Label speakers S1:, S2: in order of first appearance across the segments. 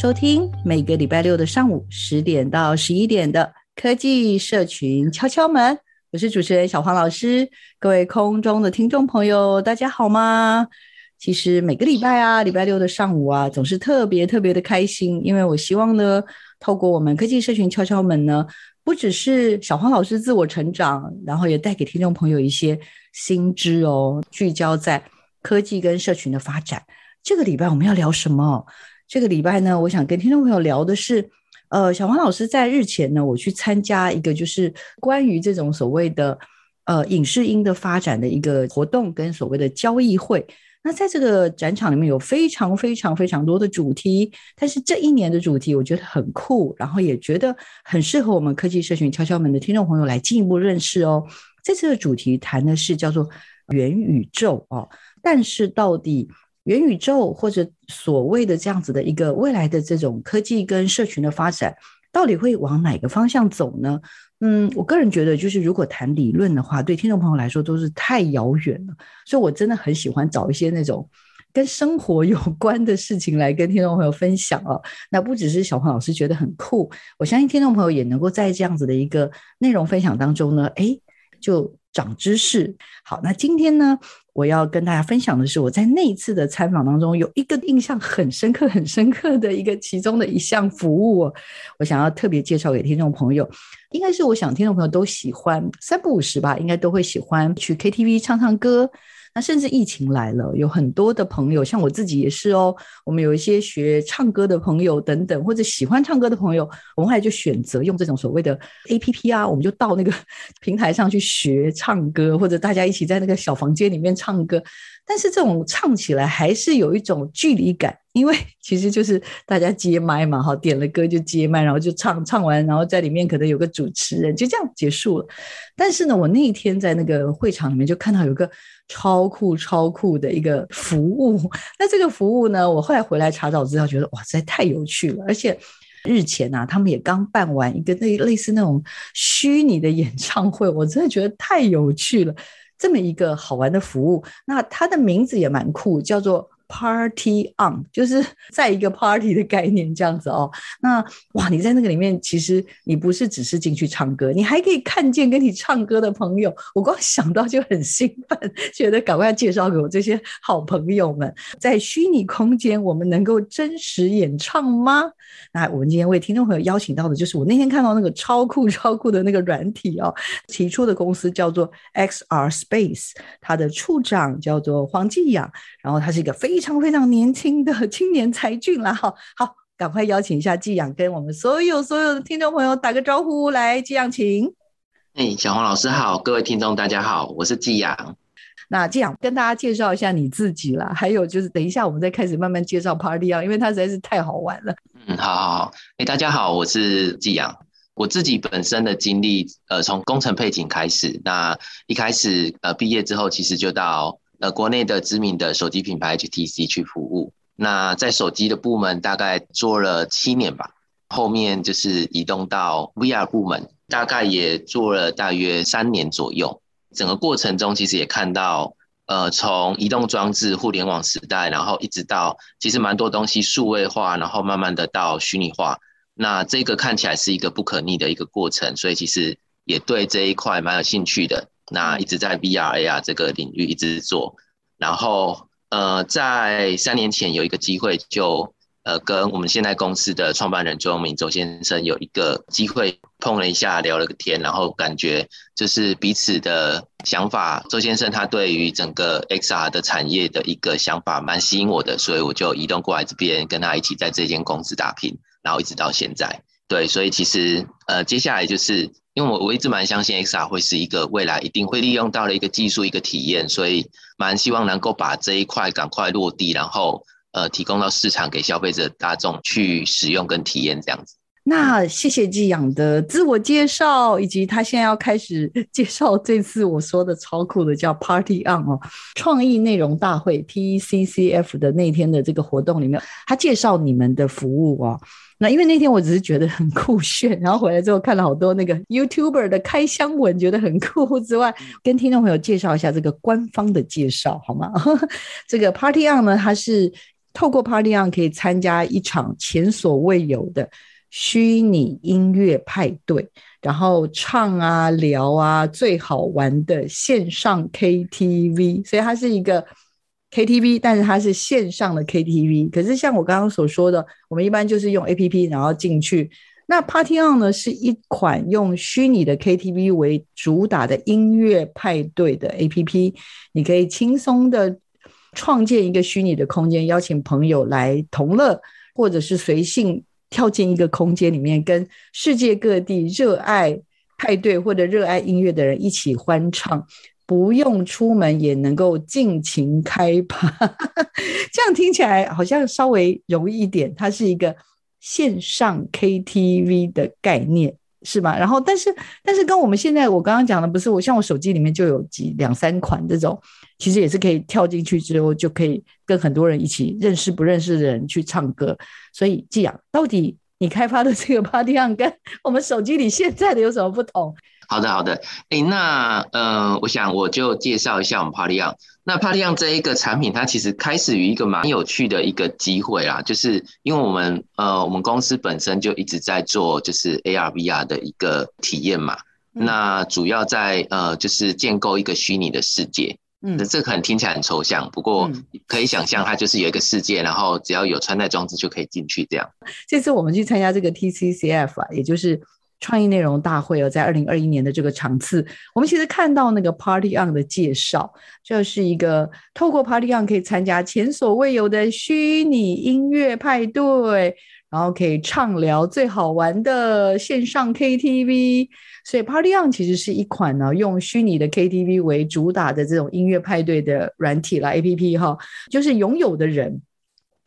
S1: 收听每个礼拜六的上午十点到十一点的科技社群敲敲门。我是主持人小黄老师，各位空中的听众朋友，大家好吗？其实每个礼拜啊，礼拜六的上午啊，总是特别特别的开心，因为我希望呢，透过我们科技社群敲敲门呢，不只是小黄老师自我成长，然后也带给听众朋友一些新知哦，聚焦在科技跟社群的发展。这个礼拜我们要聊什么？这个礼拜呢，我想跟听众朋友聊的是，呃，小黄老师在日前呢，我去参加一个就是关于这种所谓的呃影视音的发展的一个活动，跟所谓的交易会。那在这个展场里面有非常非常非常多的主题，但是这一年的主题我觉得很酷，然后也觉得很适合我们科技社群敲敲门的听众朋友来进一步认识哦。这次的主题谈的是叫做元宇宙哦，但是到底元宇宙或者所谓的这样子的一个未来的这种科技跟社群的发展，到底会往哪个方向走呢？嗯，我个人觉得，就是如果谈理论的话，对听众朋友来说都是太遥远了，所以我真的很喜欢找一些那种跟生活有关的事情来跟听众朋友分享哦。那不只是小黄老师觉得很酷，我相信听众朋友也能够在这样子的一个内容分享当中呢，诶，就。长知识，好，那今天呢，我要跟大家分享的是我在那一次的参访当中有一个印象很深刻、很深刻的一个其中的一项服务，我想要特别介绍给听众朋友，应该是我想听众朋友都喜欢三不五时吧，应该都会喜欢去 KTV 唱唱歌。那甚至疫情来了，有很多的朋友，像我自己也是哦。我们有一些学唱歌的朋友等等，或者喜欢唱歌的朋友，我们后来就选择用这种所谓的 APP 啊，我们就到那个 平台上去学唱歌，或者大家一起在那个小房间里面唱歌。但是这种唱起来还是有一种距离感，因为 其实就是大家接麦嘛，哈，点了歌就接麦，然后就唱，唱完，然后在里面可能有个主持人，就这样结束了。但是呢，我那一天在那个会场里面就看到有个超酷、超酷的一个服务。那这个服务呢，我后来回来查找资料，觉得哇，实在太有趣了。而且日前啊，他们也刚办完一个类类似那种虚拟的演唱会，我真的觉得太有趣了。这么一个好玩的服务，那它的名字也蛮酷，叫做。Party on，就是在一个 party 的概念这样子哦。那哇，你在那个里面，其实你不是只是进去唱歌，你还可以看见跟你唱歌的朋友。我光想到就很兴奋，觉得赶快介绍给我这些好朋友们。在虚拟空间，我们能够真实演唱吗？那我们今天为听众朋友邀请到的就是我那天看到那个超酷超酷的那个软体哦，提出的公司叫做 XR Space，它的处长叫做黄继阳，然后他是一个非非常非常年轻的 青年才俊啦！好好，赶快邀请一下季阳，跟我们所有所有的听众朋友打个招呼。来，季阳，请。
S2: 哎，小黄老师好，各位听众大家好，我是季阳。
S1: 那继阳跟大家介绍一下你自己啦，还有就是等一下我们再开始慢慢介绍 Party 啊，因为它实在是太好玩了。
S2: 嗯，好好好。哎，大家好，我是季阳。我自己本身的经历，呃，从工程配景开始，那一开始呃毕业之后，其实就到。呃，国内的知名的手机品牌 HTC 去服务，那在手机的部门大概做了七年吧，后面就是移动到 VR 部门，大概也做了大约三年左右。整个过程中，其实也看到，呃，从移动装置、互联网时代，然后一直到其实蛮多东西数位化，然后慢慢的到虚拟化，那这个看起来是一个不可逆的一个过程，所以其实也对这一块蛮有兴趣的。那一直在 VR AR 这个领域一直做，然后呃，在三年前有一个机会就呃，跟我们现在公司的创办人周明周先生有一个机会碰了一下，聊了个天，然后感觉就是彼此的想法。周先生他对于整个 XR 的产业的一个想法蛮吸引我的，所以我就移动过来这边跟他一起在这间公司打拼，然后一直到现在。对，所以其实呃，接下来就是因为我我一直蛮相信 XR 会是一个未来一定会利用到的一个技术一个体验，所以蛮希望能够把这一块赶快落地，然后。呃，提供到市场给消费者大众去使用跟体验这样子。
S1: 那谢谢寄养的自我介绍，以及他现在要开始 介绍这次我说的超酷的叫 Party On 哦，创意内容大会 TECCF 的那天的这个活动里面，他介绍你们的服务哦。那因为那天我只是觉得很酷炫，然后回来之后看了好多那个 YouTuber 的开箱文，觉得很酷之外，跟听众朋友介绍一下这个官方的介绍好吗？这个 Party On 呢，它是。透过 Party On 可以参加一场前所未有的虚拟音乐派对，然后唱啊聊啊，最好玩的线上 KTV，所以它是一个 KTV，但是它是线上的 KTV。可是像我刚刚所说的，我们一般就是用 APP 然后进去。那 Party On 呢，是一款用虚拟的 KTV 为主打的音乐派对的 APP，你可以轻松的。创建一个虚拟的空间，邀请朋友来同乐，或者是随性跳进一个空间里面，跟世界各地热爱派对或者热爱音乐的人一起欢唱，不用出门也能够尽情开趴。这样听起来好像稍微容易一点，它是一个线上 KTV 的概念。是吧？然后，但是，但是跟我们现在我刚刚讲的不是，我像我手机里面就有几两三款这种，其实也是可以跳进去之后就可以跟很多人一起认识不认识的人去唱歌。所以，季阳，到底你开发的这个 Party On 跟我们手机里现在的有什么不同？
S2: 好的，好的。诶，那呃，我想我就介绍一下我们 Party On。那 Party On 这一个产品，它其实开始于一个蛮有趣的一个机会啦，就是因为我们呃，我们公司本身就一直在做就是 AR VR 的一个体验嘛。嗯、那主要在呃，就是建构一个虚拟的世界。嗯，这可能听起来很抽象，不过可以想象它就是有一个世界，然后只要有穿戴装置就可以进去这样。
S1: 这次我们去参加这个 TCCF 啊，也就是。创意内容大会哦，在二零二一年的这个场次，我们其实看到那个 Party On 的介绍，就是一个透过 Party On 可以参加前所未有的虚拟音乐派对，然后可以畅聊最好玩的线上 KTV。所以 Party On 其实是一款呢用虚拟的 KTV 为主打的这种音乐派对的软体啦 APP 哈，就是拥有的人。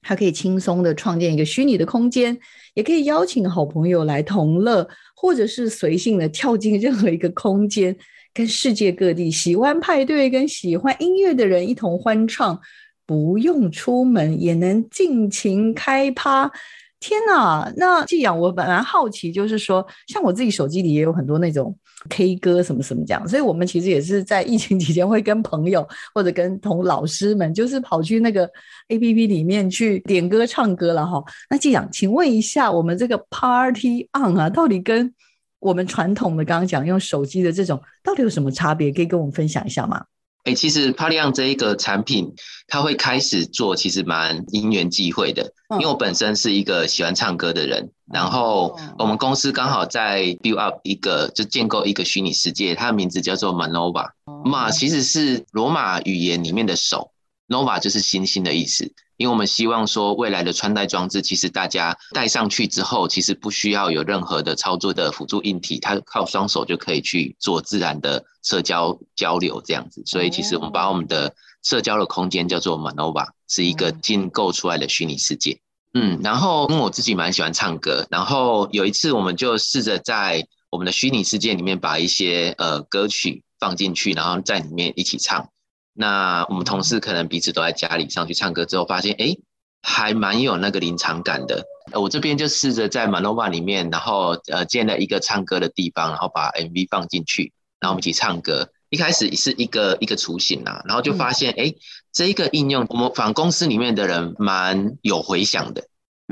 S1: 他可以轻松的创建一个虚拟的空间，也可以邀请好朋友来同乐，或者是随性的跳进任何一个空间，跟世界各地喜欢派对跟喜欢音乐的人一同欢唱，不用出门也能尽情开趴。天哪，那季阳，我本来好奇，就是说，像我自己手机里也有很多那种 K 歌什么什么这样，所以我们其实也是在疫情 期间会跟朋友或者跟同老师们，就是跑去那个 APP 里面去点歌唱歌了哈。那季阳，请问一下，我们这个 Party On 啊，到底跟我们传统的刚刚讲用手机的这种，到底有什么差别？可以跟我们分享一下吗？
S2: 哎、欸，其实 Party On 这一个产品，它会开始做，其实蛮因缘际会的。因为我本身是一个喜欢唱歌的人，然后我们公司刚好在 build up 一个，就建构一个虚拟世界，它的名字叫做 Manova。马其实是罗马语言里面的手，Nova 就是星星的意思。因为我们希望说，未来的穿戴装置，其实大家戴上去之后，其实不需要有任何的操作的辅助硬体，它靠双手就可以去做自然的社交交流这样子。所以，其实我们把我们的社交的空间叫做 Manova，是一个建构出来的虚拟世界。嗯，然后因为我自己蛮喜欢唱歌，然后有一次我们就试着在我们的虚拟世界里面把一些呃歌曲放进去，然后在里面一起唱。那我们同事可能彼此都在家里上去唱歌之后，发现哎，还蛮有那个临场感的。我这边就试着在 Manova 里面，然后呃建了一个唱歌的地方，然后把 MV 放进去，然后我们一起唱歌。一开始是一个一个雏形啊，然后就发现哎，这一个应用我们反正公司里面的人蛮有回响的，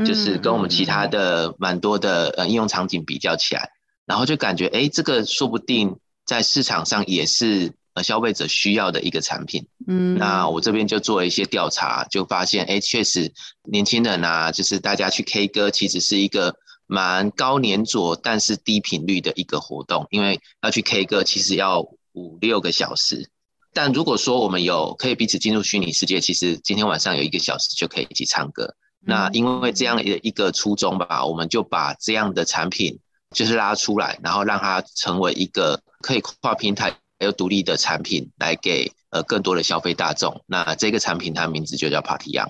S2: 就是跟我们其他的蛮多的呃应用场景比较起来，然后就感觉哎，这个说不定在市场上也是。呃消费者需要的一个产品。
S1: 嗯，
S2: 那我这边就做了一些调查，就发现，哎，确实年轻人啊，就是大家去 K 歌，其实是一个蛮高粘着但是低频率的一个活动，因为要去 K 歌，其实要五六个小时。但如果说我们有可以彼此进入虚拟世界，其实今天晚上有一个小时就可以一起唱歌。那因为这样的一个初衷吧，我们就把这样的产品就是拉出来，然后让它成为一个可以跨平台又独立的产品，来给呃更多的消费大众。那这个产品它的名字就叫 Partyon。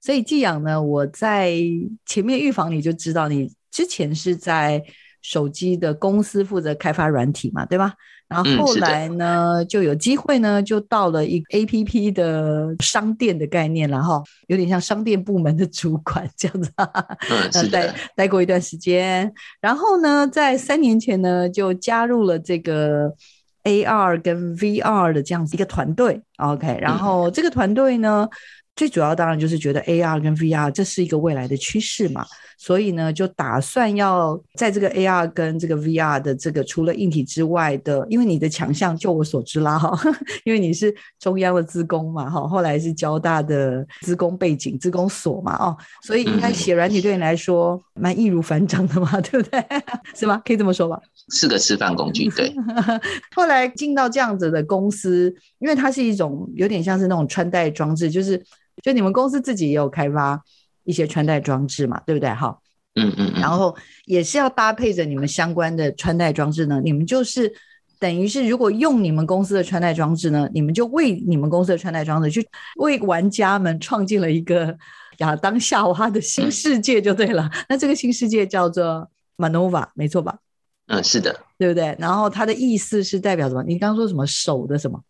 S1: 所以寄养呢，我在前面预防你就知道，你之前是在手机的公司负责开发软体嘛，对吧？然后后来呢，嗯、就有机会呢，就到了一个 A P P 的商店的概念，然后有点像商店部门的主管这样子。
S2: 嗯，是
S1: 待待过一段时间，然后呢，在三年前呢，就加入了这个 A R 跟 V R 的这样子一个团队。OK，然后这个团队呢。嗯最主要当然就是觉得 AR 跟 VR 这是一个未来的趋势嘛，所以呢就打算要在这个 AR 跟这个 VR 的这个除了硬体之外的，因为你的强项就我所知啦哈，因为你是中央的资工嘛哈，后来是交大的资工背景资工所嘛哦，所以应该写软体对你来说蛮易如反掌的嘛，对不对？是吗？可以这么说吧？
S2: 是个示范工具，对。
S1: 后来进到这样子的公司，因为它是一种有点像是那种穿戴装置，就是。就你们公司自己也有开发一些穿戴装置嘛，对不对？哈，
S2: 嗯嗯，
S1: 然后也是要搭配着你们相关的穿戴装置呢。你们就是等于是，如果用你们公司的穿戴装置呢，你们就为你们公司的穿戴装置去为玩家们创建了一个亚当夏娃的新世界，就对了。嗯、那这个新世界叫做 Manova，没错吧？
S2: 嗯，是的，
S1: 对不对？然后它的意思是代表什么？你刚刚说什么手的什么？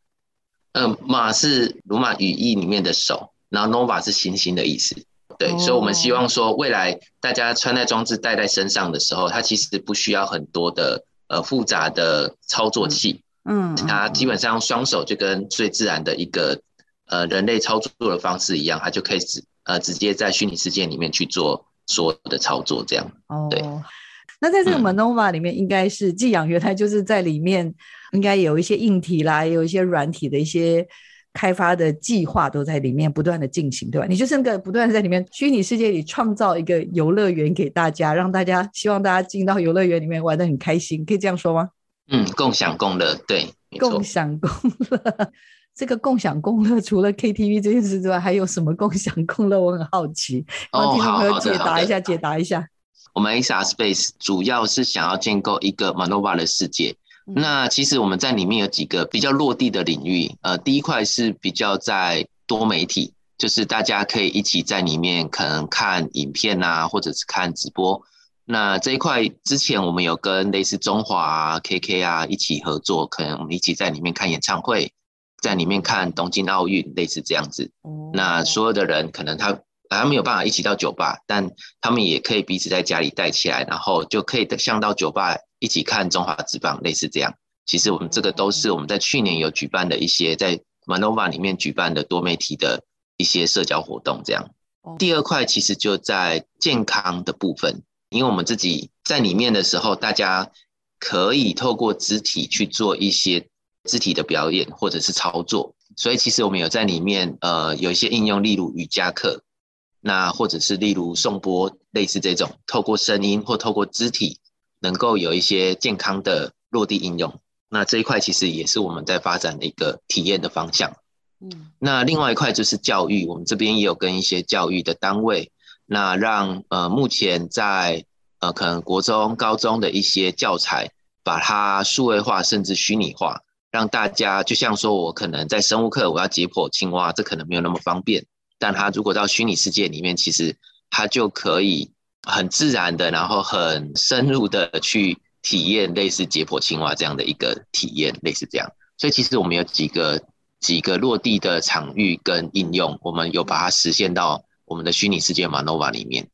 S2: 嗯，马是罗马语义里面的手。然后 Nova 是星星的意思，对，所以我们希望说，未来大家穿戴装置戴在身上的时候，它其实不需要很多的呃复杂的操作器，嗯，它基本上双手就跟最自然的一个呃人类操作的方式一样，它就可以直呃直接在虚拟世界里面去做所有的操作，这样。哦，对。
S1: 那在这个 Manova 里面，应该是寄养原来就是在里面，应该有一些硬体啦，有一些软体的一些。开发的计划都在里面不断的进行，对吧？你就是那个不断在里面虚拟世界里创造一个游乐园给大家，让大家希望大家进到游乐园里面玩的很开心，可以这样说吗？
S2: 嗯，共享共乐，对，
S1: 共享共乐。这个共享共乐 除了 KTV 这件事之外，还有什么共享共乐？我很好奇，帮听众朋友解答一下，解答一下。
S2: 我们 XR Space 主要是想要建构一个 Manova 的世界。那其实我们在里面有几个比较落地的领域，呃，第一块是比较在多媒体，就是大家可以一起在里面可能看影片啊，或者是看直播。那这一块之前我们有跟类似中华啊、KK 啊一起合作，可能我们一起在里面看演唱会，在里面看东京奥运，类似这样子。那所有的人可能他他没有办法一起到酒吧，但他们也可以彼此在家里带起来，然后就可以像到酒吧。一起看中华职棒，类似这样。其实我们这个都是我们在去年有举办的一些在 Manova 里面举办的多媒体的一些社交活动。这样，第二块其实就在健康的部分，因为我们自己在里面的时候，大家可以透过肢体去做一些肢体的表演或者是操作。所以其实我们有在里面呃有一些应用，例如瑜伽课，那或者是例如颂钵，类似这种透过声音或透过肢体。能够有一些健康的落地应用，那这一块其实也是我们在发展的一个体验的方向。嗯，那另外一块就是教育，我们这边也有跟一些教育的单位，那让呃目前在呃可能国中、高中的一些教材，把它数位化甚至虚拟化，让大家就像说我可能在生物课我要解剖青蛙，这可能没有那么方便，但它如果到虚拟世界里面，其实它就可以。很自然的，然后很深入的去体验类似解剖青蛙这样的一个体验，类似这样。所以其实我们有几个几个落地的场域跟应用，我们有把它实现到我们的虚拟世界 Manova 里面。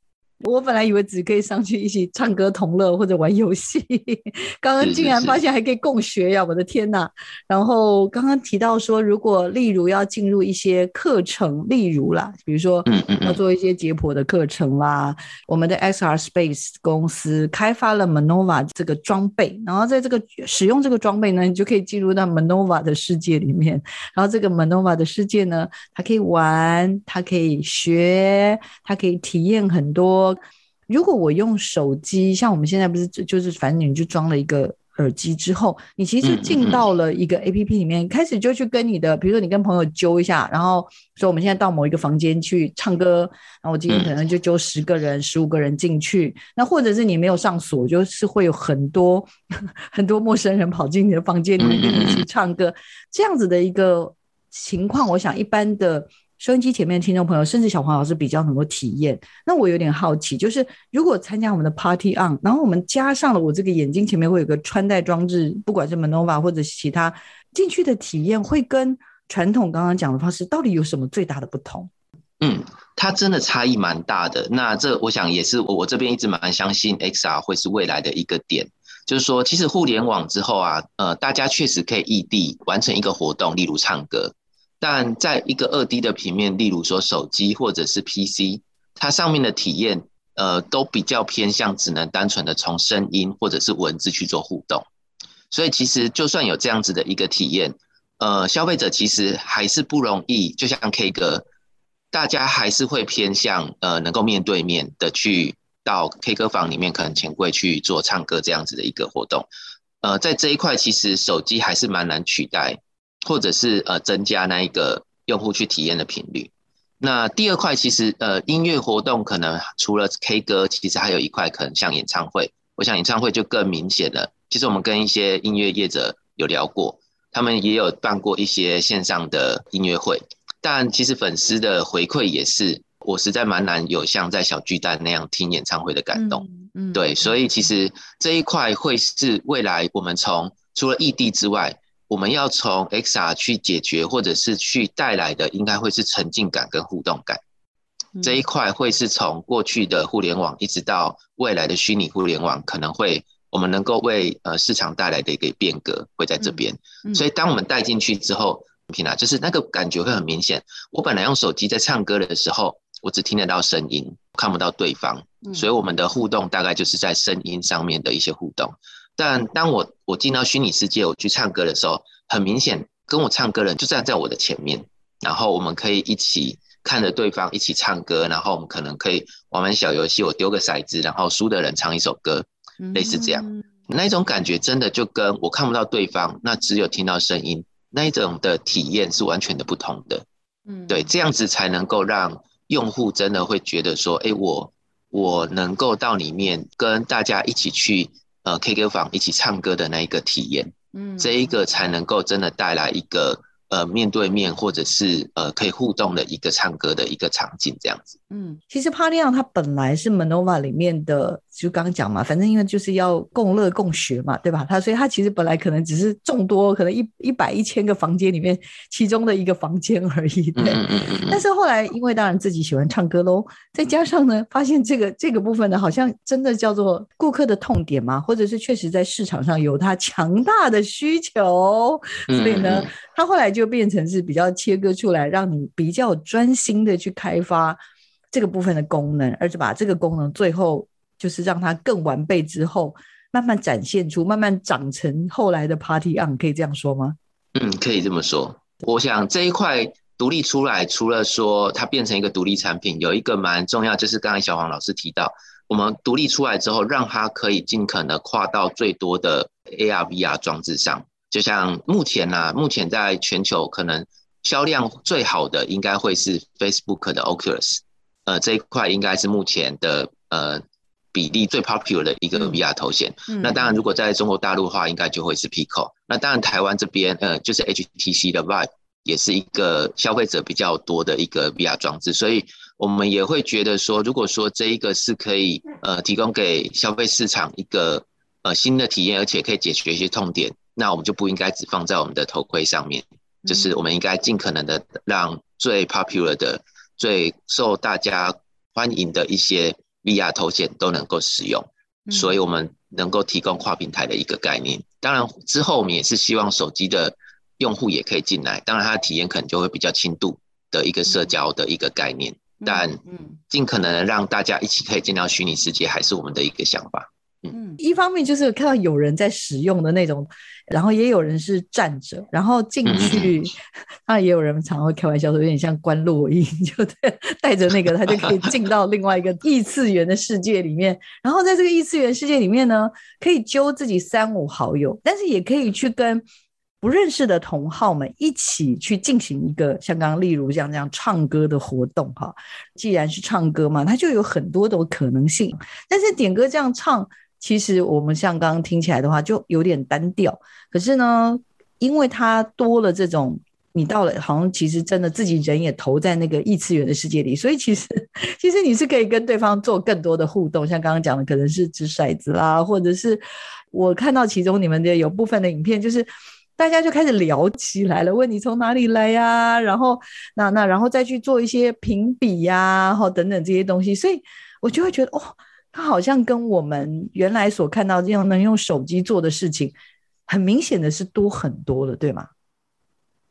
S1: 我本来以为只可以上去一起唱歌同乐或者玩游戏，刚刚竟然发现还可以共学呀！我的天哪！然后刚刚提到说，如果例如要进入一些课程，例如啦，比如说要做一些解剖的课程啦，我们的 XR Space 公司开发了 Manova 这个装备，然后在这个使用这个装备呢，你就可以进入到 Manova 的世界里面。然后这个 Manova 的世界呢，它可以玩，它可以学，它可以体验很多。如果我用手机，像我们现在不是就是反正你就装了一个耳机之后，你其实进到了一个 APP 里面，开始就去跟你的，比如说你跟朋友揪一下，然后说我们现在到某一个房间去唱歌，然后我今天可能就揪十个人、十五个人进去，那或者是你没有上锁，就是会有很多很多陌生人跑进你的房间里面跟你一起唱歌，这样子的一个情况，我想一般的。收音机前面的听众朋友，甚至小黄老师比较能够体验。那我有点好奇，就是如果参加我们的 Party On，然后我们加上了我这个眼睛前面会有个穿戴装置，不管是 Manova 或者其他进去的体验，会跟传统刚刚讲的方式到底有什么最大的不同？
S2: 嗯，它真的差异蛮大的。那这我想也是我我这边一直蛮相信 XR 会是未来的一个点，就是说，其实互联网之后啊，呃，大家确实可以异地完成一个活动，例如唱歌。但在一个二 D 的平面，例如说手机或者是 PC，它上面的体验，呃，都比较偏向只能单纯的从声音或者是文字去做互动。所以其实就算有这样子的一个体验，呃，消费者其实还是不容易。就像 K 歌，大家还是会偏向呃能够面对面的去到 K 歌房里面，可能钱柜去做唱歌这样子的一个活动。呃，在这一块，其实手机还是蛮难取代。或者是呃增加那一个用户去体验的频率。那第二块其实呃音乐活动可能除了 K 歌，其实还有一块可能像演唱会。我想演唱会就更明显了。其实我们跟一些音乐业者有聊过，他们也有办过一些线上的音乐会，但其实粉丝的回馈也是，我实在蛮难有像在小巨蛋那样听演唱会的感动。嗯，对，所以其实这一块会是未来我们从除了异地之外。我们要从 XR 去解决，或者是去带来的，应该会是沉浸感跟互动感。这一块会是从过去的互联网，一直到未来的虚拟互联网，可能会我们能够为呃市场带来的一个变革，会在这边。所以当我们带进去之后，平啊，就是那个感觉会很明显。我本来用手机在唱歌的时候，我只听得到声音，看不到对方，所以我们的互动大概就是在声音上面的一些互动。但当我我进到虚拟世界，我去唱歌的时候，很明显跟我唱歌的人就站在我的前面，然后我们可以一起看着对方一起唱歌，然后我们可能可以玩玩小游戏，我丢个骰子，然后输的人唱一首歌，类似这样，那一种感觉真的就跟我看不到对方，那只有听到声音，那一种的体验是完全的不同的。嗯，对，这样子才能够让用户真的会觉得说，哎，我我能够到里面跟大家一起去。呃，K 歌房一起唱歌的那一个体验，嗯，这一个才能够真的带来一个呃面对面或者是呃可以互动的一个唱歌的一个场景，这样子。
S1: 嗯，其实 Party On 它本来是 Manova 里面的。就刚刚讲嘛，反正因为就是要共乐共学嘛，对吧？他所以他其实本来可能只是众多可能一一百一千个房间里面其中的一个房间而已，对。但是后来因为当然自己喜欢唱歌喽，再加上呢，发现这个这个部分呢，好像真的叫做顾客的痛点嘛，或者是确实在市场上有它强大的需求，所以呢，他后来就变成是比较切割出来，让你比较专心的去开发这个部分的功能，而且把这个功能最后。就是让它更完备之后，慢慢展现出，慢慢长成后来的 Party On，可以这样说吗？
S2: 嗯，可以这么说。我想这一块独立出来，除了说它变成一个独立产品，有一个蛮重要，就是刚才小黄老师提到，我们独立出来之后，让它可以尽可能跨到最多的 AR、VR 装置上。就像目前啊，目前在全球可能销量最好的，应该会是 Facebook 的 Oculus，呃，这一块应该是目前的呃。比例最 popular 的一个 VR 头显，嗯，那当然如果在中国大陆的话，应该就会是 Pico。那当然台湾这边，呃，就是 HTC 的 Vive 也是一个消费者比较多的一个 VR 装置，所以我们也会觉得说，如果说这一个是可以呃提供给消费市场一个呃新的体验，而且可以解决一些痛点，那我们就不应该只放在我们的头盔上面，就是我们应该尽可能的让最 popular 的、最受大家欢迎的一些。VR 头显都能够使用，所以我们能够提供跨平台的一个概念。当然之后我们也是希望手机的用户也可以进来，当然它的体验可能就会比较轻度的一个社交的一个概念，但尽可能让大家一起可以进到虚拟世界，还是我们的一个想法。
S1: 嗯，一方面就是看到有人在使用的那种，然后也有人是站着，然后进去，那也有人常会开玩笑说，有点像关落音，就带着那个他就可以进到另外一个异次元的世界里面，然后在这个异次元世界里面呢，可以揪自己三五好友，但是也可以去跟不认识的同好们一起去进行一个像刚刚例如像这样唱歌的活动哈。既然是唱歌嘛，它就有很多的可能性，但是点歌这样唱。其实我们像刚刚听起来的话，就有点单调。可是呢，因为它多了这种，你到了好像其实真的自己人也投在那个异次元的世界里，所以其实 其实你是可以跟对方做更多的互动。像刚刚讲的，可能是掷骰子啦，或者是我看到其中你们的有部分的影片，就是大家就开始聊起来了，问你从哪里来呀，然后那那然后再去做一些评比呀，然后等等这些东西，所以我就会觉得哦。它好像跟我们原来所看到这样能用手机做的事情，很明显的是多很多的，对吗？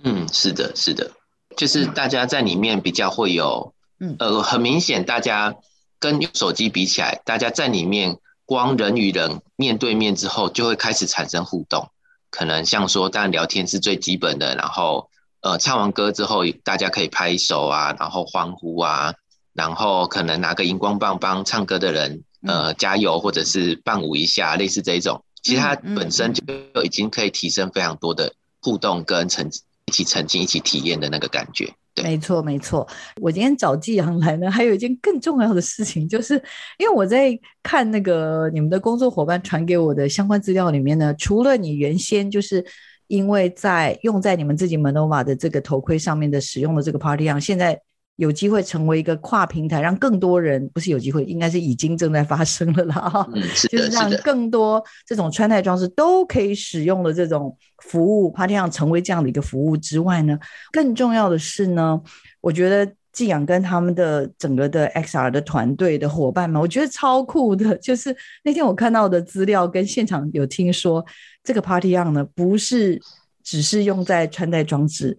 S2: 嗯，是的，是的，就是大家在里面比较会有，嗯，呃，很明显，大家跟用手机比起来，大家在里面光人与人面对面之后，就会开始产生互动，可能像说，当然聊天是最基本的，然后呃，唱完歌之后，大家可以拍手啊，然后欢呼啊，然后可能拿个荧光棒帮唱歌的人。呃，加油，或者是伴舞一下，类似这一种，其实它本身就已经可以提升非常多的互动跟沉一起沉浸、一起体验的那个感觉。对，
S1: 没错，没错。我今天找季阳来呢，还有一件更重要的事情，就是因为我在看那个你们的工作伙伴传给我的相关资料里面呢，除了你原先就是因为在用在你们自己 Manova 的这个头盔上面的使用的这个 Party 样，现在。有机会成为一个跨平台，让更多人不是有机会，应该是已经正在发生了啦哈，
S2: 嗯，是
S1: 就是让更多这种穿戴装置都可以使用的这种服务，Party 样成为这样的一个服务之外呢，更重要的是呢，我觉得寄养跟他们的整个的 XR 的团队的伙伴们，我觉得超酷的，就是那天我看到的资料跟现场有听说，这个 Party On 呢，不是只是用在穿戴装置。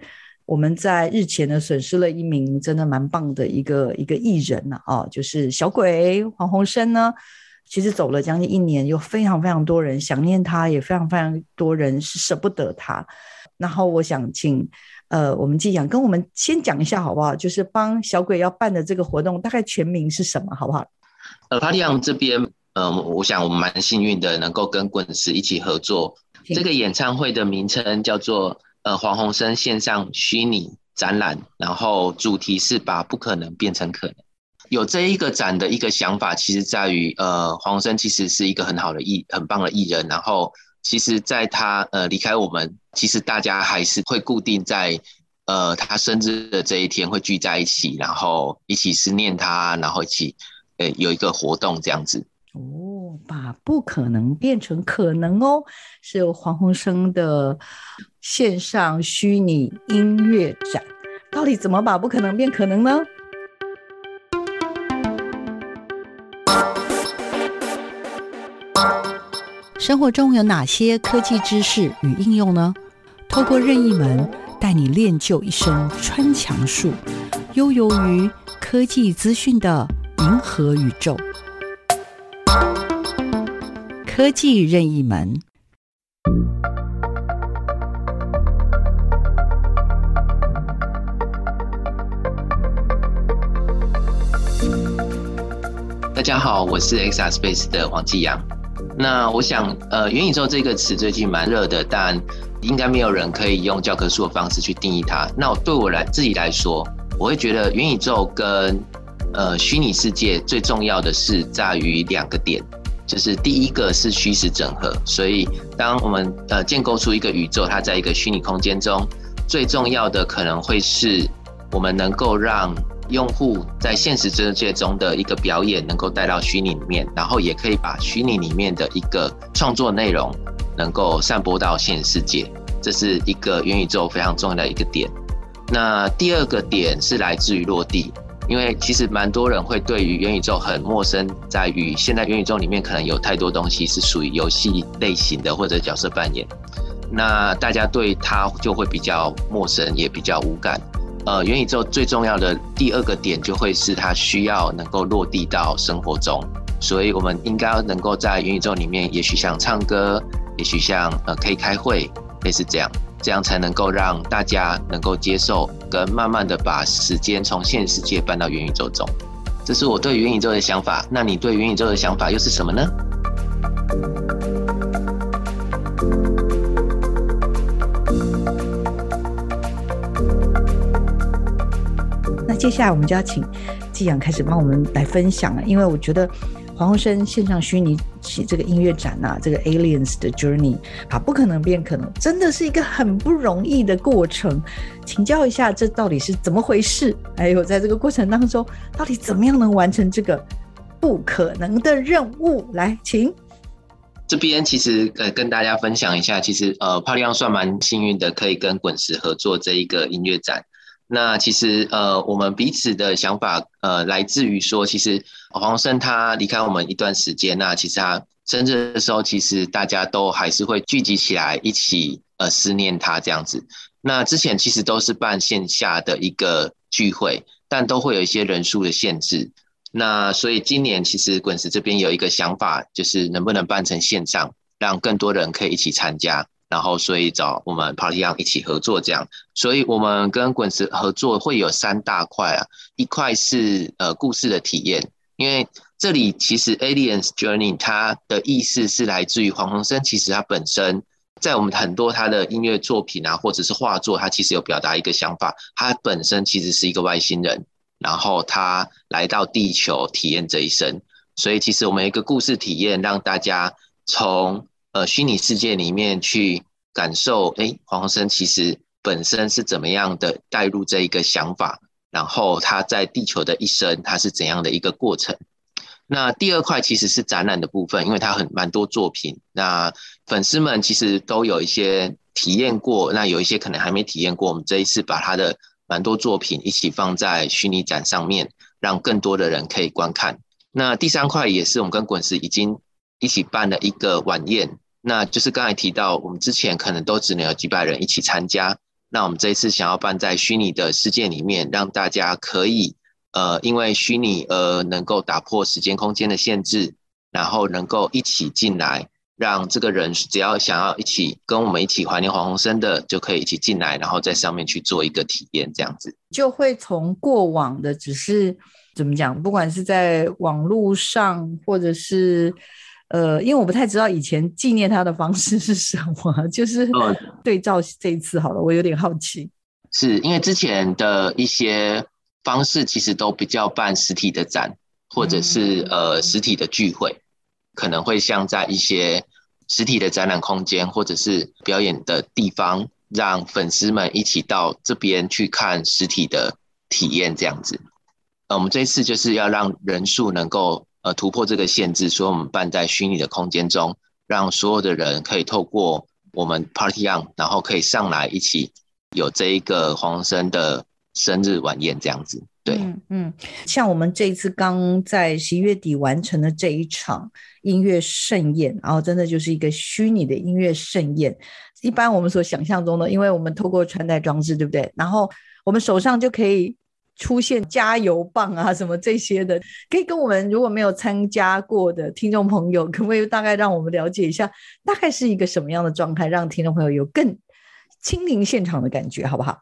S1: 我们在日前呢，损失了一名真的蛮棒的一个一个艺人呢，啊，就是小鬼黄鸿升呢，其实走了将近一年，有非常非常多人想念他，也非常非常多人是舍不得他。然后我想请呃，我们季阳跟我们先讲一下好不好？就是帮小鬼要办的这个活动，大概全名是什么，好不好？
S2: 呃帕利昂这边，嗯、呃，我想我们蛮幸运的，能够跟滚石一起合作。这个演唱会的名称叫做。呃，黄鸿升线上虚拟展览，然后主题是把不可能变成可能。有这一个展的一个想法，其实在于，呃，黄鸿升其实是一个很好的艺，很棒的艺人。然后，其实在他呃离开我们，其实大家还是会固定在呃他生日的这一天会聚在一起，然后一起思念他，然后一起呃有一个活动这样子。
S1: 哦，不可能变成可能哦，是有黄鸿升的。线上虚拟音乐展，到底怎么把不可能变可能呢？生活中有哪些科技知识与应用呢？透过任意门带你练就一身穿墙术，悠游于科技资讯的银河宇宙。科技任意门。
S2: 大家好，我是 XR Space 的黄继阳。那我想，呃，元宇宙这个词最近蛮热的，但应该没有人可以用教科书的方式去定义它。那对我来自己来说，我会觉得元宇宙跟呃虚拟世界最重要的是在于两个点，就是第一个是虚实整合。所以，当我们呃建构出一个宇宙，它在一个虚拟空间中，最重要的可能会是我们能够让。用户在现实世界中的一个表演能够带到虚拟里面，然后也可以把虚拟里面的一个创作内容能够散播到现实世界，这是一个元宇宙非常重要的一个点。那第二个点是来自于落地，因为其实蛮多人会对于元宇宙很陌生，在于现在元宇宙里面可能有太多东西是属于游戏类型的或者角色扮演，那大家对它就会比较陌生，也比较无感。呃，元宇宙最重要的第二个点就会是它需要能够落地到生活中，所以我们应该能够在元宇宙里面，也许像唱歌，也许像呃可以开会，类似这样。这样才能够让大家能够接受，跟慢慢的把时间从现实世界搬到元宇宙中。这是我对元宇宙的想法。那你对元宇宙的想法又是什么呢？
S1: 那接下来我们就要请季阳开始帮我们来分享了，因为我觉得。黄鸿升线上虚拟起这个音乐展啊，这个 Aliens 的 Journey 啊，不可能变可能，真的是一个很不容易的过程。请教一下，这到底是怎么回事？还有在这个过程当中，到底怎么样能完成这个不可能的任务？来，请
S2: 这边其实呃跟大家分享一下，其实呃帕利昂算蛮幸运的，可以跟滚石合作这一个音乐展。那其实呃，我们彼此的想法呃，来自于说，其实黄生他离开我们一段时间，那其实他生日的时候，其实大家都还是会聚集起来一起呃思念他这样子。那之前其实都是办线下的一个聚会，但都会有一些人数的限制。那所以今年其实滚石这边有一个想法，就是能不能办成线上，让更多人可以一起参加。然后，所以找我们 Partyon 一起合作这样，所以我们跟滚石合作会有三大块啊，一块是呃故事的体验，因为这里其实 Aliens Journey 它的意思是来自于黄鸿升，其实他本身在我们很多他的音乐作品啊，或者是画作，他其实有表达一个想法，他本身其实是一个外星人，然后他来到地球体验这一生，所以其实我们一个故事体验，让大家从呃，虚拟世界里面去感受，哎、黄鸿升其实本身是怎么样的带入这一个想法，然后他在地球的一生，他是怎样的一个过程？那第二块其实是展览的部分，因为他很蛮多作品，那粉丝们其实都有一些体验过，那有一些可能还没体验过。我们这一次把他的蛮多作品一起放在虚拟展上面，让更多的人可以观看。那第三块也是我们跟滚石已经。一起办了一个晚宴，那就是刚才提到，我们之前可能都只能有几百人一起参加，那我们这一次想要办在虚拟的世界里面，让大家可以呃，因为虚拟而能够打破时间空间的限制，然后能够一起进来，让这个人只要想要一起跟我们一起怀念黄鸿生的，就可以一起进来，然后在上面去做一个体验，这样子
S1: 就会从过往的只是怎么讲，不管是在网络上或者是。呃，因为我不太知道以前纪念他的方式是什么，就是对照这一次好了，我有点好奇。
S2: 是因为之前的一些方式其实都比较办实体的展，或者是呃实体的聚会，可能会像在一些实体的展览空间或者是表演的地方，让粉丝们一起到这边去看实体的体验这样子。呃，我们这一次就是要让人数能够。呃，突破这个限制，所以我们办在虚拟的空间中，让所有的人可以透过我们 Partyon，然后可以上来一起有这一个黄生的生日晚宴这样子。对，
S1: 嗯嗯，像我们这一次刚在十一月底完成的这一场音乐盛宴，然后真的就是一个虚拟的音乐盛宴。一般我们所想象中的，因为我们透过穿戴装置，对不对？然后我们手上就可以。出现加油棒啊，什么这些的，可以跟我们如果没有参加过的听众朋友，可不可以大概让我们了解一下，大概是一个什么样的状态，让听众朋友有更亲临现场的感觉，好不好？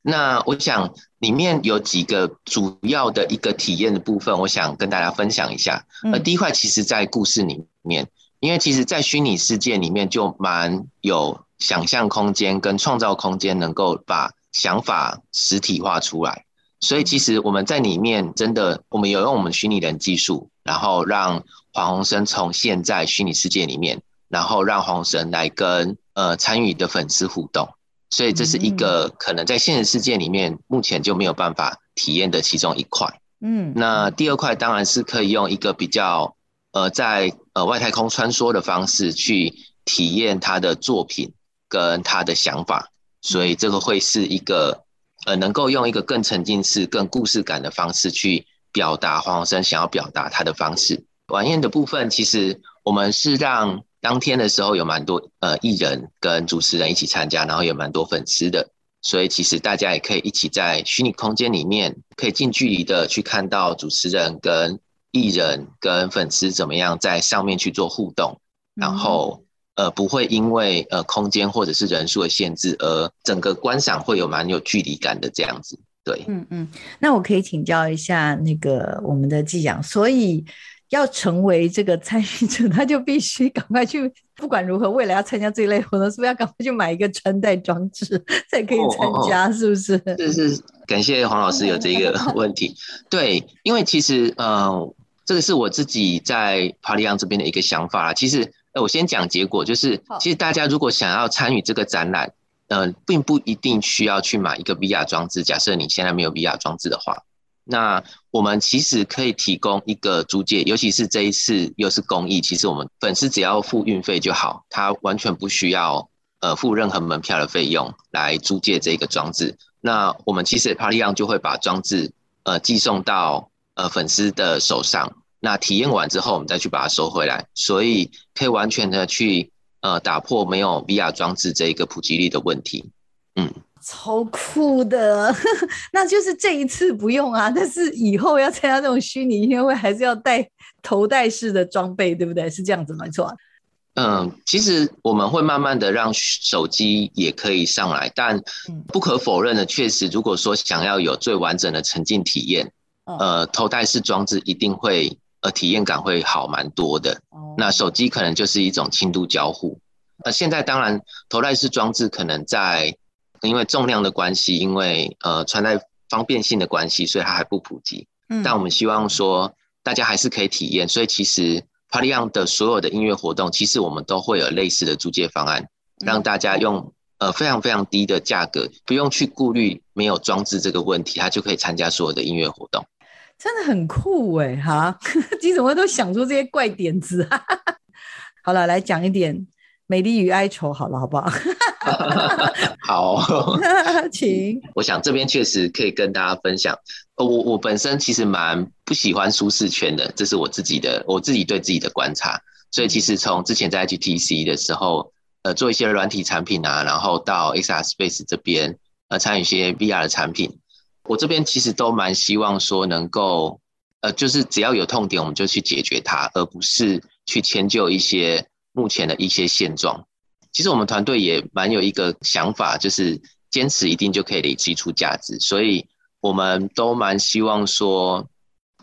S2: 那我想里面有几个主要的一个体验的部分，我想跟大家分享一下。呃，第一块其实在故事里面，因为其实在虚拟世界里面就蛮有想象空间跟创造空间，能够把想法实体化出来。所以其实我们在里面真的，我们有用我们虚拟人技术，然后让黄鸿升从现在虚拟世界里面，然后让黄鸿升来跟呃参与的粉丝互动。所以这是一个可能在现实世界里面目前就没有办法体验的其中一块。嗯，那第二块当然是可以用一个比较呃在呃外太空穿梭的方式去体验他的作品跟他的想法。所以这个会是一个。呃，能够用一个更沉浸式、更故事感的方式去表达黄鸿升想要表达他的方式。晚宴的部分，其实我们是让当天的时候有蛮多呃艺人跟主持人一起参加，然后有蛮多粉丝的，所以其实大家也可以一起在虚拟空间里面，可以近距离的去看到主持人跟艺人跟粉丝怎么样在上面去做互动，然后。呃，不会因为呃空间或者是人数的限制，而整个观赏会有蛮有距离感的这样子。对，
S1: 嗯嗯。那我可以请教一下那个我们的技养，所以要成为这个参与者，他就必须赶快去，不管如何，未来要参加这一类活动，是不是要赶快去买一个穿戴装置才可以参加？是不是？
S2: 是、哦、是，感谢黄老师有这个 问题。对，因为其实呃，这个是我自己在 Pallyon 这边的一个想法啦。其实。我先讲结果，就是其实大家如果想要参与这个展览，嗯、呃，并不一定需要去买一个 VR 装置。假设你现在没有 VR 装置的话，那我们其实可以提供一个租借，尤其是这一次又是公益，其实我们粉丝只要付运费就好，他完全不需要呃付任何门票的费用来租借这个装置。那我们其实 Pallyon 就会把装置呃寄送到呃粉丝的手上。那体验完之后，我们再去把它收回来，所以可以完全的去呃打破没有 VR 装置这一个普及率的问题。嗯，
S1: 超酷的，那就是这一次不用啊，但是以后要参加这种虚拟音乐会，还是要带头戴式的装备，对不对？是这样子没错。
S2: 嗯，其实我们会慢慢的让手机也可以上来，但不可否认的，确实如果说想要有最完整的沉浸体验，呃，头戴式装置一定会。呃，体验感会好蛮多的。那手机可能就是一种轻度交互。那现在当然，头戴式装置可能在因为重量的关系，因为呃穿戴方便性的关系，所以它还不普及。嗯。但我们希望说，大家还是可以体验。所以其实 Pallyon 的所有的音乐活动，其实我们都会有类似的租借方案，让大家用呃非常非常低的价格，不用去顾虑没有装置这个问题，他就可以参加所有的音乐活动。
S1: 真的很酷哎，哈！你怎么都想出这些怪点子？好了，来讲一点《美丽与哀愁》好了，好不好？
S2: 好，
S1: 请。
S2: 我想这边确实可以跟大家分享。我我本身其实蛮不喜欢舒适圈的，这是我自己的，我自己对自己的观察。所以其实从之前在 HTC 的时候，呃，做一些软体产品啊，然后到 XR Space 这边，呃，参与一些 VR 的产品。我这边其实都蛮希望说能够，呃，就是只要有痛点，我们就去解决它，而不是去迁就一些目前的一些现状。其实我们团队也蛮有一个想法，就是坚持一定就可以累积出价值，所以我们都蛮希望说，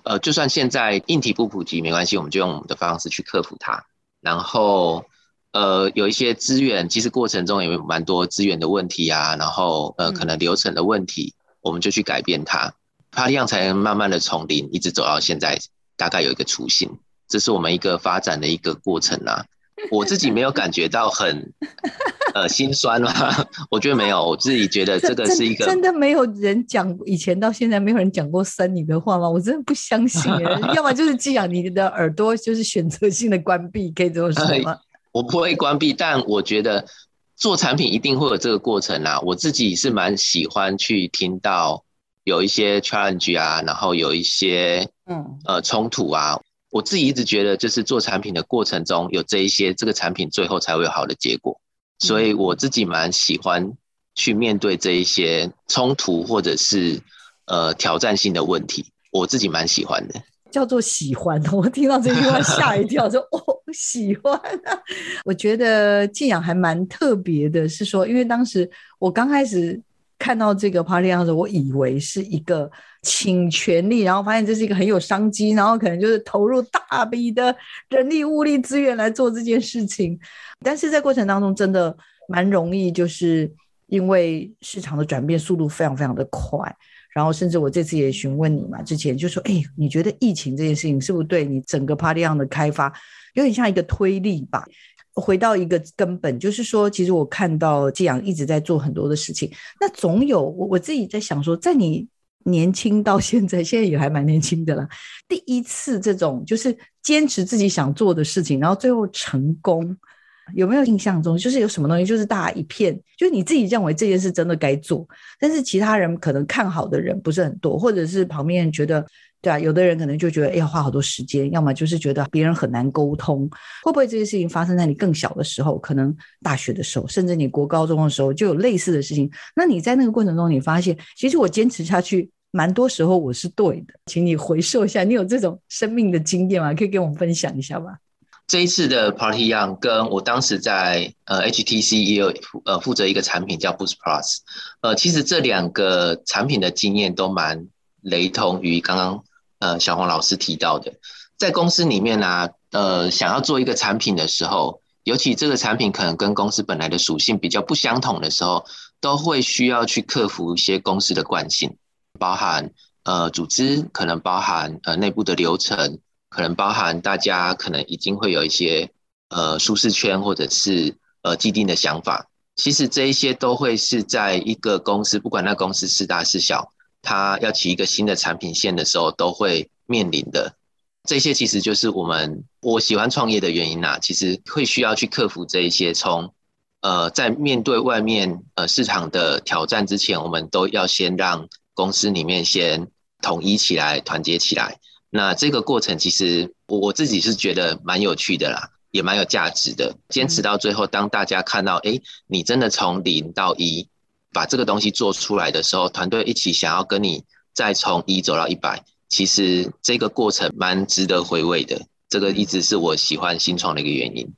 S2: 呃，就算现在硬体不普及没关系，我们就用我们的方式去克服它。然后，呃，有一些资源，其实过程中也有蛮多资源的问题啊，然后呃，可能流程的问题。嗯我们就去改变它，Pallyon 才能慢慢的从零一直走到现在，大概有一个雏形，这是我们一个发展的一个过程啊。我自己没有感觉到很 呃心酸啦，我觉得没有，我自己觉得这个是一个
S1: 真的没有人讲，以前到现在没有人讲过生你的话吗？我真的不相信哎，要么就是寄养你的耳朵就是选择性的关闭，可以这么说吗？
S2: 我不会关闭，但我觉得。做产品一定会有这个过程啊，我自己是蛮喜欢去听到有一些 challenge 啊，然后有一些嗯。呃冲突啊，我自己一直觉得就是做产品的过程中有这一些，这个产品最后才会有好的结果，所以我自己蛮喜欢去面对这一些冲突或者是呃挑战性的问题，我自己蛮喜欢的。
S1: 叫做喜欢，我听到这句话吓一跳，说哦，喜欢啊！我觉得技养还蛮特别的，是说，因为当时我刚开始看到这个 Pallyon 的时，我以为是一个倾全力，然后发现这是一个很有商机，然后可能就是投入大笔的人力物力资源来做这件事情，但是在过程当中真的蛮容易，就是因为市场的转变速度非常非常的快。然后，甚至我这次也询问你嘛，之前就说，哎，你觉得疫情这件事情是不是对你整个 Pallyon 的开发有点像一个推力吧？回到一个根本，就是说，其实我看到技养一直在做很多的事情，那总有我我自己在想说，在你年轻到现在，现在也还蛮年轻的了，第一次这种就是坚持自己想做的事情，然后最后成功，有没有印象中，就是有什么东西，就是大家一片，就是你自己认为这件事真的该做，但是其他人可能看好的人不是很多，或者是旁边觉得，对啊，有的人可能就觉得，哎，要花好多时间，要么就是觉得别人很难沟通，会不会这些事情发生在你更小的时候，可能大学的时候，甚至你国高中的时候就有类似的事情？那你在那个过程中，你发现，其实我坚持下去，蛮多时候我是对的，请你回溯一下，你有这种生命的经验吗？可以跟我们分享一下吗？
S2: 这一次的 Party Young 跟我当时在呃 HTC 也有呃负责一个产品叫 Boost Plus，呃，其实这两个产品的经验都蛮雷同于刚刚呃小黄老师提到的，在公司里面呢、呃，想要做一个产品的时候，尤其这个产品可能跟公司本来的属性比较不相同的时候，都会需要去克服一些公司的惯性，包含呃组织，可能包含呃内部的流程。可能包含大家可能已经会有一些呃舒适圈，或者是呃既定的想法。其实这一些都会是在一个公司，不管那公司是大是小，它要起一个新的产品线的时候，都会面临的。这些其实就是我们我喜欢创业的原因呐、啊。其实会需要去克服这一些，从呃在面对外面呃市场的挑战之前，我们都要先让公司里面先统一起来，团结起来。那这个过程其实我我自己是觉得蛮有趣的啦，也蛮有价值的。坚持到最后，当大家看到，哎，你真的从零到一，把这个东西做出来的时候，团队一起想要跟你再从一走到一百，其实这个过程蛮值得回味的。这个一直是我喜欢新创的一个原因。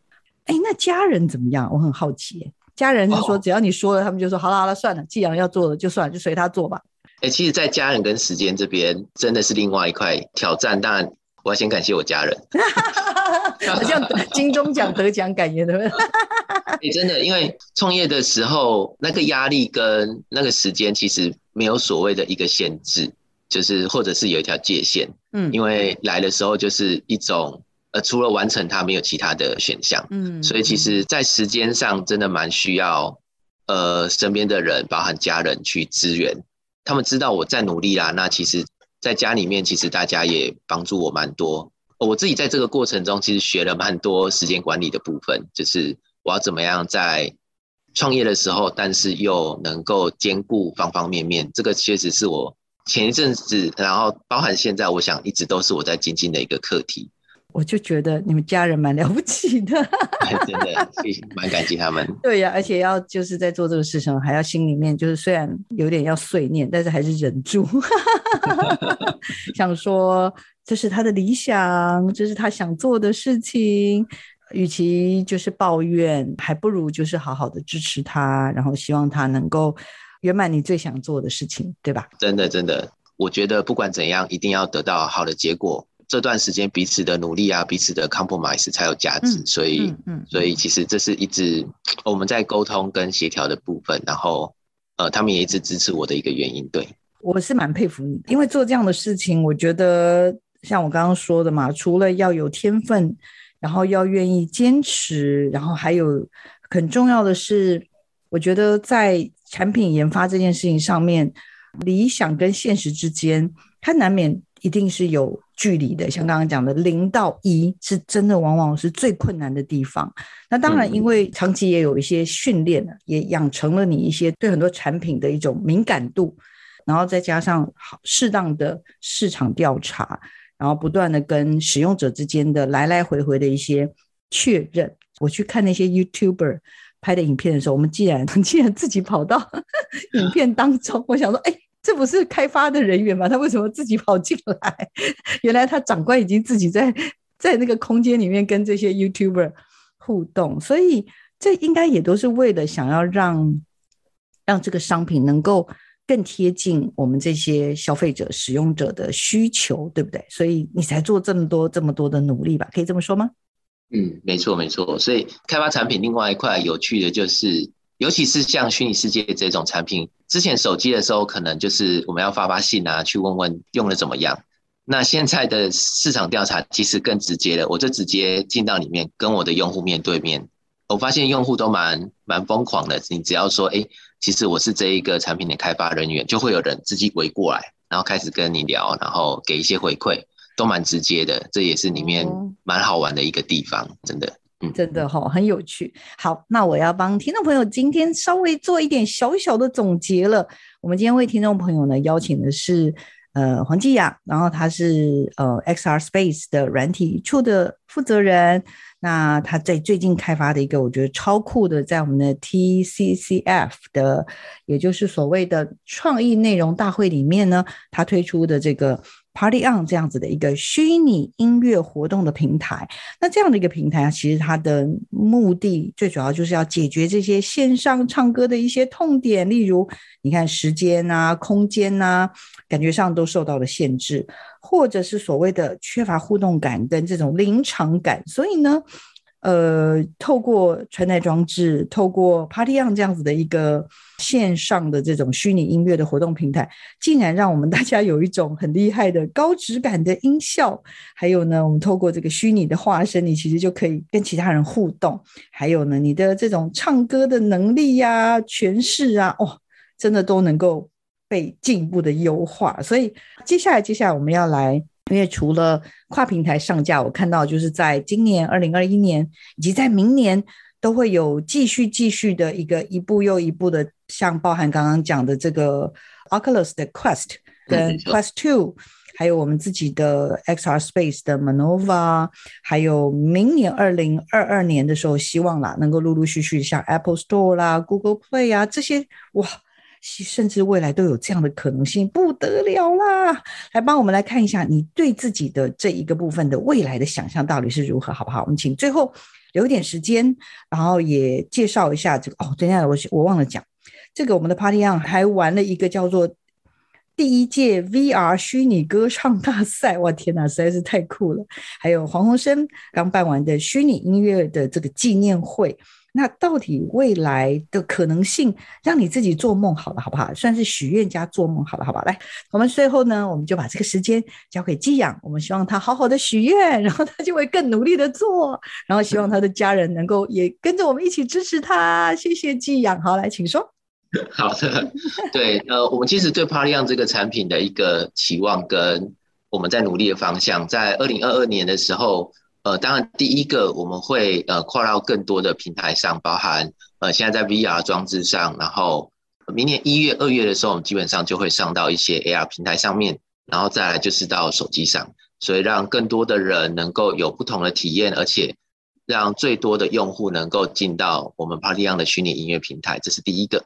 S1: 哎，那家人怎么样？我很好奇。家人是说，只要你说了，他们就说好了好了，算了，既然要做了，就算了，就随他做吧。
S2: 哎、欸，其实，在家人跟时间这边，真的是另外一块挑战。当然，我要先感谢我家人。
S1: 好像金钟奖得奖感言，对不对？
S2: 哎，真的，因为创业的时候，那个压力跟那个时间，其实没有所谓的一个限制，就是或者是有一条界限。嗯，因为来的时候就是一种，呃，除了完成它，没有其他的选项。嗯，所以其实，在时间上，真的蛮需要，呃，身边的人，包含家人去支援。他们知道我在努力啦，那其实，在家里面，其实大家也帮助我蛮多。我自己在这个过程中，其实学了蛮多时间管理的部分，就是我要怎么样在创业的时候，但是又能够兼顾方方面面。这个确实是我前一阵子，然后包含现在，我想一直都是我在精进的一个课题。
S1: 我就觉得你们家人蛮 了不起的，
S2: 真的，蛮感激他们。
S1: 对呀、啊，而且要就是在做这个事情，还要心里面就是虽然有点要碎念，但是还是忍住，想说这是他的理想，这是他想做的事情。与其就是抱怨，还不如就是好好的支持他，然后希望他能够圆满你最想做的事情，对吧？
S2: 真的，真的，我觉得不管怎样，一定要得到好的结果。这段时间彼此的努力啊，彼此的 compromise 才有价值，嗯、所以，嗯嗯、所以其实这是一直我们在沟通跟协调的部分，然后，呃，他们也一直支持我的一个原因。对，
S1: 我是蛮佩服你，因为做这样的事情，我觉得像我刚刚说的嘛，除了要有天分，然后要愿意坚持，然后还有很重要的是，我觉得在产品研发这件事情上面，理想跟现实之间，它难免。一定是有距离的，像刚刚讲的零到一，是真的往往是最困难的地方。那当然，因为长期也有一些训练了，也养成了你一些对很多产品的一种敏感度，然后再加上好适当的市场调查，然后不断的跟使用者之间的来来回回的一些确认。我去看那些 YouTuber 拍的影片的时候，我们既然既然自己跑到影片当中，我想说，哎。这不是开发的人员吗？他为什么自己跑进来？原来他长官已经自己在在那个空间里面跟这些 YouTuber 互动，所以这应该也都是为了想要让让这个商品能够更贴近我们这些消费者、使用者的需求，对不对？所以你才做这么多这么多的努力吧？可以这么说吗？
S2: 嗯，没错没错。所以开发产品另外一块有趣的就是。尤其是像虚拟世界这种产品，之前手机的时候可能就是我们要发发信啊，去问问用的怎么样。那现在的市场调查其实更直接了，我就直接进到里面跟我的用户面对面。我发现用户都蛮蛮疯狂的，你只要说，哎，其实我是这一个产品的开发人员，就会有人自己围过来，然后开始跟你聊，然后给一些回馈，都蛮直接的。这也是里面蛮好玩的一个地方，真的。嗯，
S1: 真的哈、哦，很有趣。好，那我要帮听众朋友今天稍微做一点小小的总结了。我们今天为听众朋友呢邀请的是呃黄继雅，然后他是呃 XR Space 的软体处的负责人。那他在最近开发的一个我觉得超酷的，在我们的 TCCF 的，也就是所谓的创意内容大会里面呢，他推出的这个。Party On 这样子的一个虚拟音乐活动的平台，那这样的一个平台啊，其实它的目的最主要就是要解决这些线上唱歌的一些痛点，例如你看时间啊、空间啊，感觉上都受到了限制，或者是所谓的缺乏互动感跟这种临场感，所以呢。呃，透过穿戴装置，透过 Party On 这样子的一个线上的这种虚拟音乐的活动平台，竟然让我们大家有一种很厉害的高质感的音效。还有呢，我们透过这个虚拟的化身，你其实就可以跟其他人互动。还有呢，你的这种唱歌的能力呀、诠释啊，哦，真的都能够被进一步的优化。所以接下来，接下来我们要来。因为除了跨平台上架，我看到就是在今年二零二一年以及在明年都会有继续继续的一个一步又一步的，像包含刚刚讲的这个 Oculus 的 Quest 跟 Quest Two，还有我们自己的 XR Space 的 Manova，还有明年二零二二年的时候，希望啦能够陆陆续续像 Apple Store 啦、Google Play 啊这些哇。甚至未来都有这样的可能性，不得了啦！来帮我们来看一下，你对自己的这一个部分的未来的想象到底是如何，好不好？我们请最后留一点时间，然后也介绍一下这个哦。等一下，我我忘了讲，这个我们的 Party On 还玩了一个叫做第一届 VR 虚拟歌唱大赛，哇天哪，实在是太酷了！还有黄鸿生刚办完的虚拟音乐的这个纪念会。那到底未来的可能性，让你自己做梦好了，好不好？算是许愿加做梦好了，好不好？来，我们最后呢，我们就把这个时间交给寄养，我们希望他好好的许愿，然后他就会更努力的做，然后希望他的家人能够也跟着我们一起支持他。谢谢寄养，好，来，请说。
S2: 好的，对，呃，我们其实对 Party On 这个产品的一个期望跟我们在努力的方向，在二零二二年的时候。呃，当然，第一个我们会呃跨到更多的平台上，包含呃现在在 VR 装置上，然后明年一月、二月的时候，我们基本上就会上到一些 AR 平台上面，然后再来就是到手机上，所以让更多的人能够有不同的体验，而且让最多的用户能够进到我们 Party On 的虚拟音乐平台，这是第一个。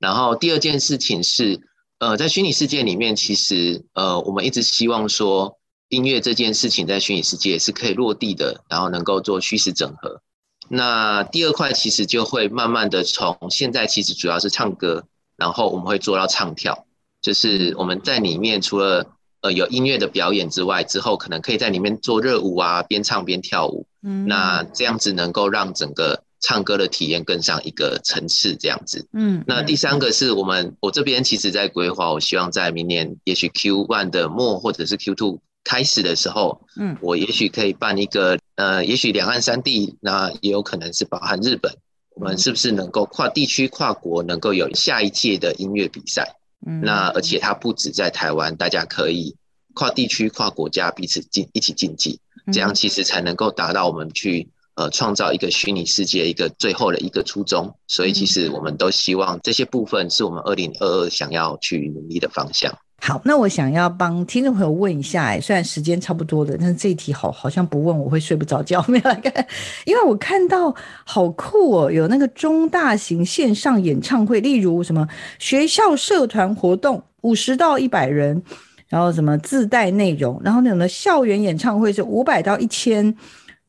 S2: 然后第二件事情是，呃，在虚拟世界里面，其实呃我们一直希望说。音乐这件事情在虚拟世界是可以落地的，然后能够做虚实整合。那第二块其实就会慢慢的从现在其实主要是唱歌，然后我们会做到唱跳，就是我们在里面除了呃有音乐的表演之外，之后可能可以在里面做热舞啊，边唱边跳舞。嗯，那这样子能够让整个唱歌的体验更上一个层次，这样子。嗯，那第三个是我们我这边其实在规划，我希望在明年也许 Q one 的末或者是 Q two。开始的时候，嗯，我也许可以办一个，呃，也许两岸三地，那也有可能是包含日本，我们是不是能够跨地区、跨国，能够有下一届的音乐比赛？嗯，那而且它不止在台湾，大家可以跨地区、跨国家彼此竞一起竞技，这样其实才能够达到我们去呃创造一个虚拟世界一个最后的一个初衷。所以其实我们都希望这些部分是我们二零二二想要去努力的方向。
S1: 好，那我想要帮听众朋友问一下，哎，虽然时间差不多了，但是这一题好好像不问我会睡不着觉，没有来看，因为我看到好酷哦，有那个中大型线上演唱会，例如什么学校社团活动五十到一百人，然后什么自带内容，然后那种的校园演唱会是五百到一千。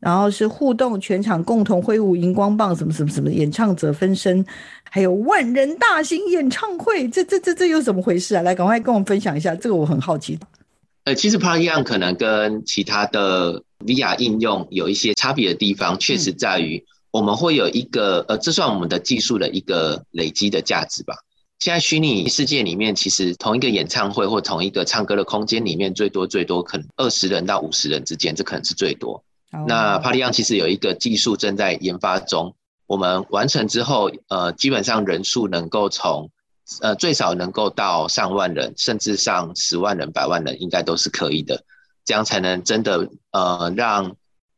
S1: 然后是互动，全场共同挥舞荧光棒，什么什么什么，演唱者分身，还有万人大型演唱会，这这这这又怎么回事啊？来，赶快跟我们分享一下，这个我很好奇。
S2: 呃，其实 Party On 可能跟其他的 VR 应用有一些差别的地方，确实在于我们会有一个呃，这算我们的技术的一个累积的价值吧。现在虚拟世界里面，其实同一个演唱会或同一个唱歌的空间里面，最多最多可能二十人到五十人之间，这可能是最多。那帕利昂其实有一个技术正在研发中，我们完成之后，呃，基本上人数能够从，呃，最少能够到上万人，甚至上十万人、百万人，应该都是可以的。这样才能真的，呃，让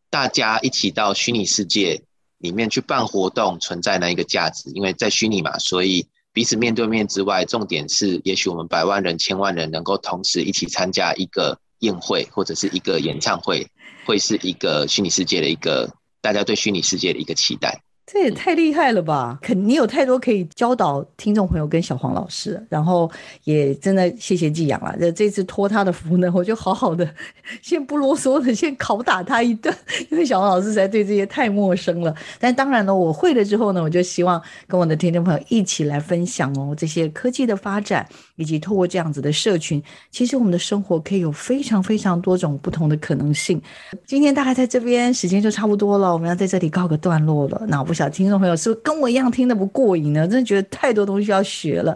S2: 大家一起到虚拟世界里面去办活动，存在那一个价值。因为在虚拟嘛，所以彼此面对面之外，重点是，也许我们百万人、千万人能够同时一起参加一个宴会或者是一个演唱会，会是一个虚拟世界的一个大家对虚拟世界的一个期待。
S1: 这也太厉害了吧！肯你有太多可以教导听众朋友跟小黄老师，然后也真的谢谢季阳了。这这次托他的福呢，我就好好的先不啰嗦的先拷打他一顿，因为小黄老师实在对这些太陌生了。但当然了，我会了之后呢，我就希望跟我的听众朋友一起来分享哦，这些科技的发展，以及透过这样子的社群，其实我们的生活可以有非常非常多种不同的可能性。今天大概在这边时间就差不多了，我们要在这里告个段落了。那我不晓得听众朋友是不是跟我一样听得不过瘾呢？真的觉得太多东西要学了，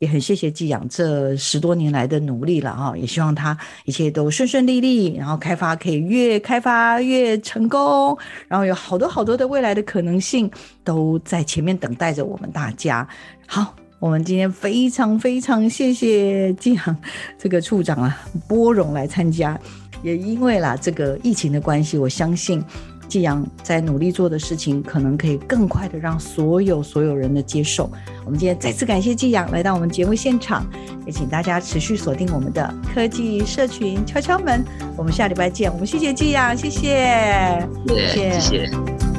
S1: 也很谢谢季阳这十多年来的努力了哈，也希望他一切都顺顺利利，然后开发可以越开发越成功，然后有好多好多的未来的可能性都在前面等待着我们大家。好。我们今天非常非常谢谢季阳这个处长啊，拨冗来参加，也因为啦这个疫情的关系，我相信季阳在努力做的事情，可能可以更快的让所有所有人的接受。我们今天再次感谢季阳来到我们节目现场，也请大家持续锁定我们的科技社群敲敲门。我们下礼拜见，我们谢谢季阳，谢谢，
S2: 谢谢。谢谢。